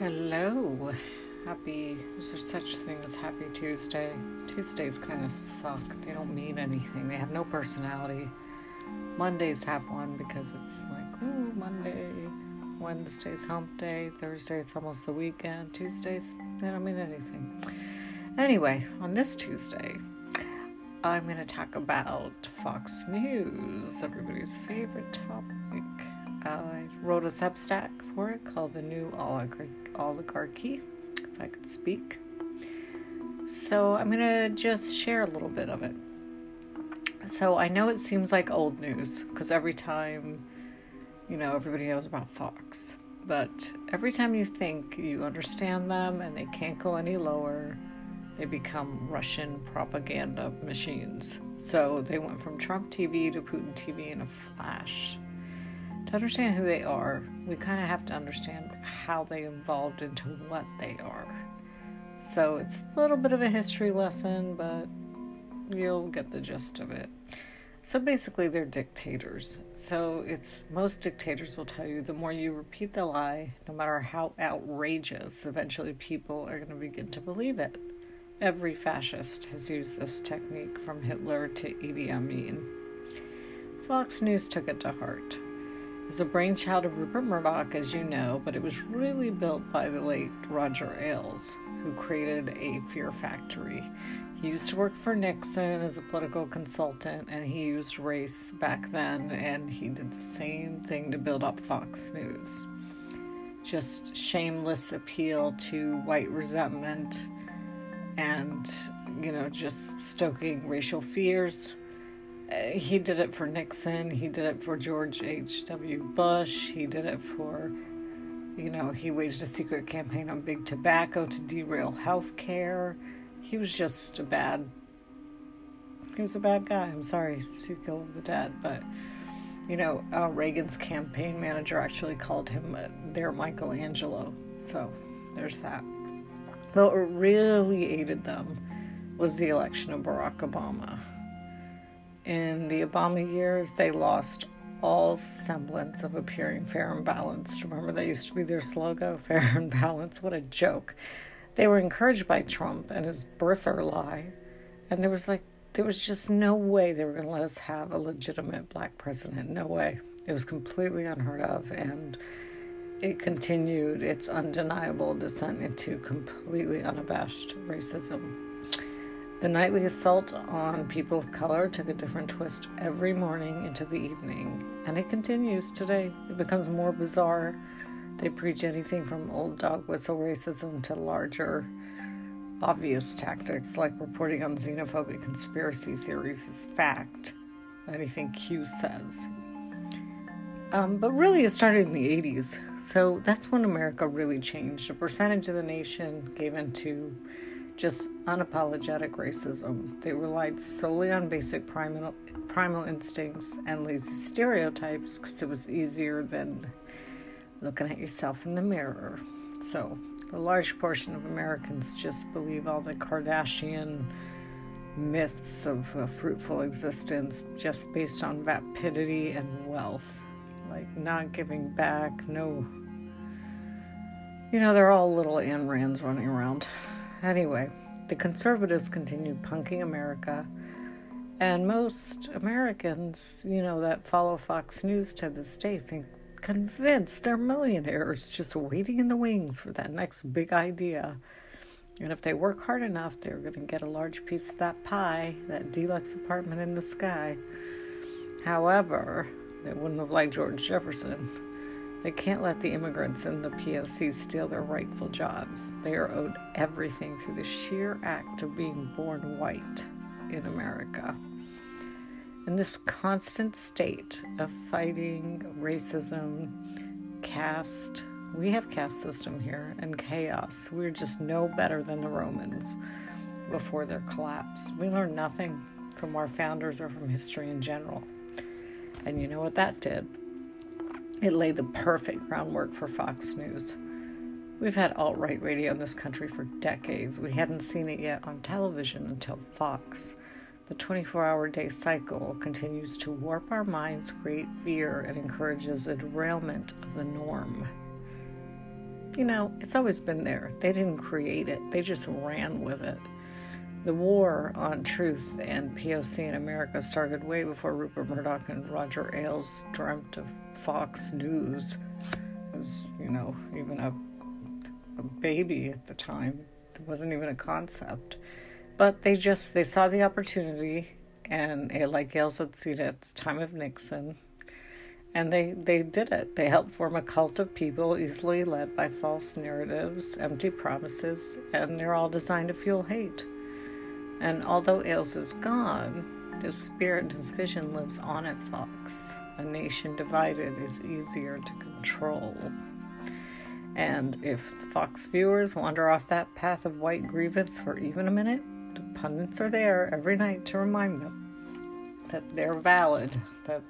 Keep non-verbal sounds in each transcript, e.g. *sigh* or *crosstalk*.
Hello. Happy. Is there such thing as Happy Tuesday? Tuesdays kind of suck. They don't mean anything. They have no personality. Mondays have one because it's like, ooh, Monday. Wednesday's hump day. Thursday, it's almost the weekend. Tuesdays, they don't mean anything. Anyway, on this Tuesday, I'm going to talk about Fox News, everybody's favorite topic. I wrote a Substack for it called The New Oligarchy, if I could speak. So I'm going to just share a little bit of it. So I know it seems like old news because every time, you know, everybody knows about Fox. But every time you think you understand them and they can't go any lower, they become Russian propaganda machines. So they went from Trump TV to Putin TV in a flash to understand who they are, we kind of have to understand how they evolved into what they are. So it's a little bit of a history lesson, but you'll get the gist of it. So basically, they're dictators. So it's most dictators will tell you the more you repeat the lie, no matter how outrageous, eventually people are going to begin to believe it. Every fascist has used this technique from Hitler to Idi Amin. Fox News took it to heart is a brainchild of Rupert Murdoch, as you know, but it was really built by the late Roger Ailes, who created a fear factory. He used to work for Nixon as a political consultant, and he used race back then, and he did the same thing to build up Fox News. Just shameless appeal to white resentment and, you know, just stoking racial fears he did it for Nixon. He did it for George H.W. Bush. He did it for, you know, he waged a secret campaign on big tobacco to derail health care. He was just a bad, he was a bad guy. I'm sorry, kill of the dead, but, you know, uh, Reagan's campaign manager actually called him uh, their Michelangelo. So there's that. But what really aided them was the election of Barack Obama in the Obama years, they lost all semblance of appearing fair and balanced. Remember, that used to be their slogan, *laughs* fair and balanced? What a joke. They were encouraged by Trump and his birther lie. And there was like, there was just no way they were going to let us have a legitimate black president. No way. It was completely unheard of. And it continued its undeniable descent into completely unabashed racism. The nightly assault on people of color took a different twist every morning into the evening, and it continues today. It becomes more bizarre. They preach anything from old dog whistle racism to larger, obvious tactics like reporting on xenophobic conspiracy theories as fact. Anything Q says. Um, but really, it started in the 80s. So that's when America really changed. A percentage of the nation gave into just unapologetic racism. They relied solely on basic primal, primal instincts and lazy stereotypes because it was easier than looking at yourself in the mirror. So, a large portion of Americans just believe all the Kardashian myths of a fruitful existence just based on vapidity and wealth. Like not giving back, no. You know, they're all little Ayn Rands running around. *laughs* Anyway, the conservatives continued punking America, and most Americans, you know, that follow Fox News to this day think convinced they're millionaires just waiting in the wings for that next big idea. And if they work hard enough, they're going to get a large piece of that pie, that deluxe apartment in the sky. However, they wouldn't have liked George Jefferson. They can't let the immigrants and the POC steal their rightful jobs. They are owed everything through the sheer act of being born white in America. In this constant state of fighting racism, caste, we have caste system here, and chaos. We're just no better than the Romans before their collapse. We learn nothing from our founders or from history in general. And you know what that did? It laid the perfect groundwork for Fox News. We've had alt right radio in this country for decades. We hadn't seen it yet on television until Fox. The 24 hour day cycle continues to warp our minds, create fear, and encourages the derailment of the norm. you know, it's always been there. They didn't create it, they just ran with it. The war on truth and POC in America started way before Rupert Murdoch and Roger Ailes dreamt of Fox News. It was, you know, even a, a baby at the time. It wasn't even a concept. But they just, they saw the opportunity and it, like Ailes had seen at the time of Nixon and they, they did it. They helped form a cult of people easily led by false narratives, empty promises, and they're all designed to fuel hate. And although Ailes is gone, his spirit and his vision lives on at Fox. A nation divided is easier to control. And if Fox viewers wander off that path of white grievance for even a minute, the pundits are there every night to remind them that they're valid, that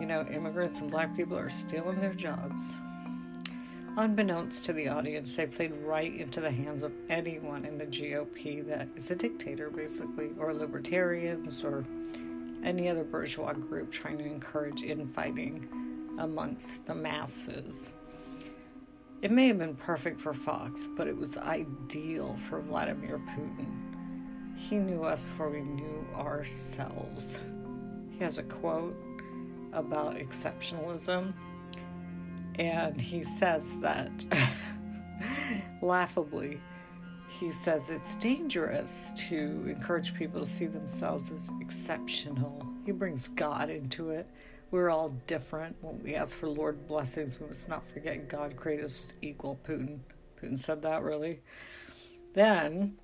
you know, immigrants and black people are stealing their jobs. Unbeknownst to the audience, they played right into the hands of anyone in the GOP that is a dictator, basically, or libertarians, or any other bourgeois group trying to encourage infighting amongst the masses. It may have been perfect for Fox, but it was ideal for Vladimir Putin. He knew us before we knew ourselves. He has a quote about exceptionalism. And he says that, *laughs* laughably, he says it's dangerous to encourage people to see themselves as exceptional. He brings God into it. We're all different. When we ask for Lord blessings, we must not forget God created us equal. Putin. Putin said that, really. Then,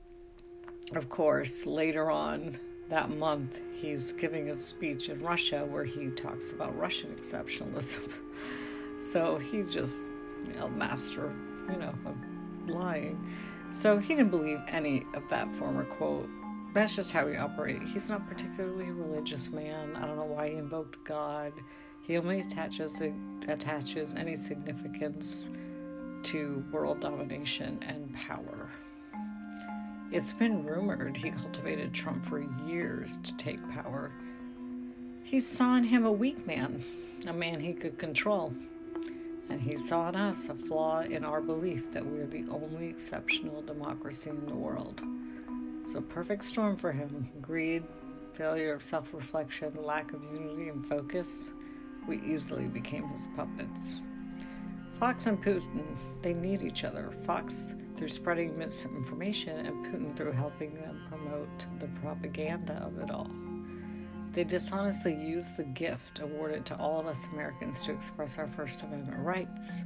of course, later on, that month, he's giving a speech in Russia where he talks about Russian exceptionalism. *laughs* so he's just a master, you know, of lying. So he didn't believe any of that former quote. That's just how he operates. He's not particularly a religious man. I don't know why he invoked God. He only attaches attaches any significance to world domination and power. It's been rumored he cultivated Trump for years to take power. He saw in him a weak man, a man he could control. And he saw in us a flaw in our belief that we're the only exceptional democracy in the world. A perfect storm for him greed, failure of self reflection, lack of unity and focus. We easily became his puppets. Fox and Putin, they need each other. Fox through spreading misinformation, and Putin through helping them promote the propaganda of it all. They dishonestly used the gift awarded to all of us Americans to express our First Amendment rights.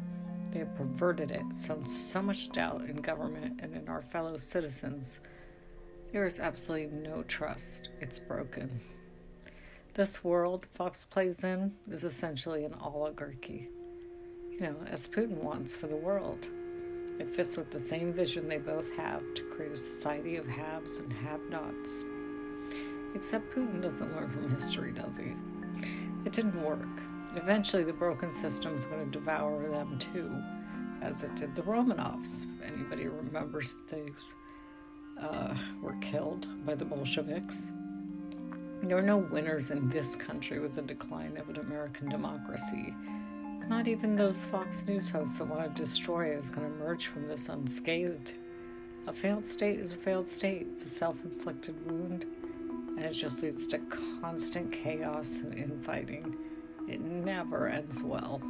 They have perverted it, sown so much doubt in government and in our fellow citizens. There is absolutely no trust. It's broken. This world Fox plays in is essentially an oligarchy. You know, as Putin wants for the world. It fits with the same vision they both have to create a society of haves and have nots. Except Putin doesn't learn from history, does he? It didn't work. Eventually, the broken system is going to devour them too, as it did the Romanovs. If anybody remembers, they uh, were killed by the Bolsheviks. There are no winners in this country with the decline of an American democracy. Not even those Fox News hosts that want to destroy it is going to emerge from this unscathed. A failed state is a failed state. It's a self inflicted wound, and it just leads to constant chaos and infighting. It never ends well.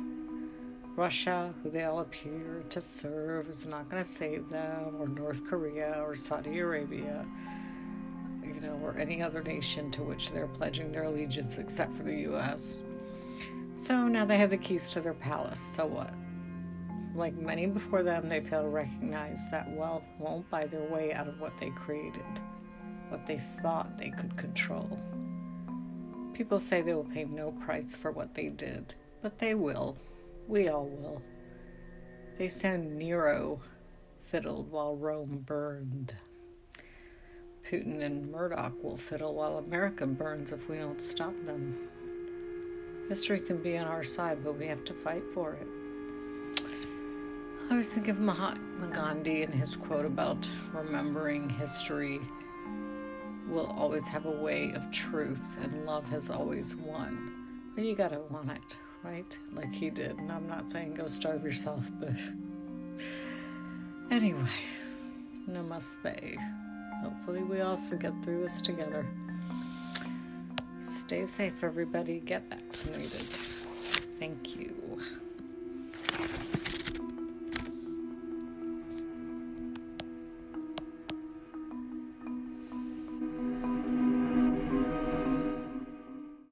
Russia, who they all appear to serve, is not going to save them, or North Korea, or Saudi Arabia, you know, or any other nation to which they're pledging their allegiance except for the U.S. So now they have the keys to their palace. So what? Like many before them, they fail to recognize that wealth won't buy their way out of what they created, what they thought they could control. People say they will pay no price for what they did, but they will. We all will. They send Nero fiddled while Rome burned. Putin and Murdoch will fiddle while America burns if we don't stop them. History can be on our side, but we have to fight for it. I was thinking of Mahatma Gandhi and his quote about remembering history will always have a way of truth, and love has always won. But you gotta want it, right? Like he did. And I'm not saying go starve yourself, but anyway, namaste. Hopefully, we also get through this together. Stay safe, everybody. Get vaccinated. Thank you.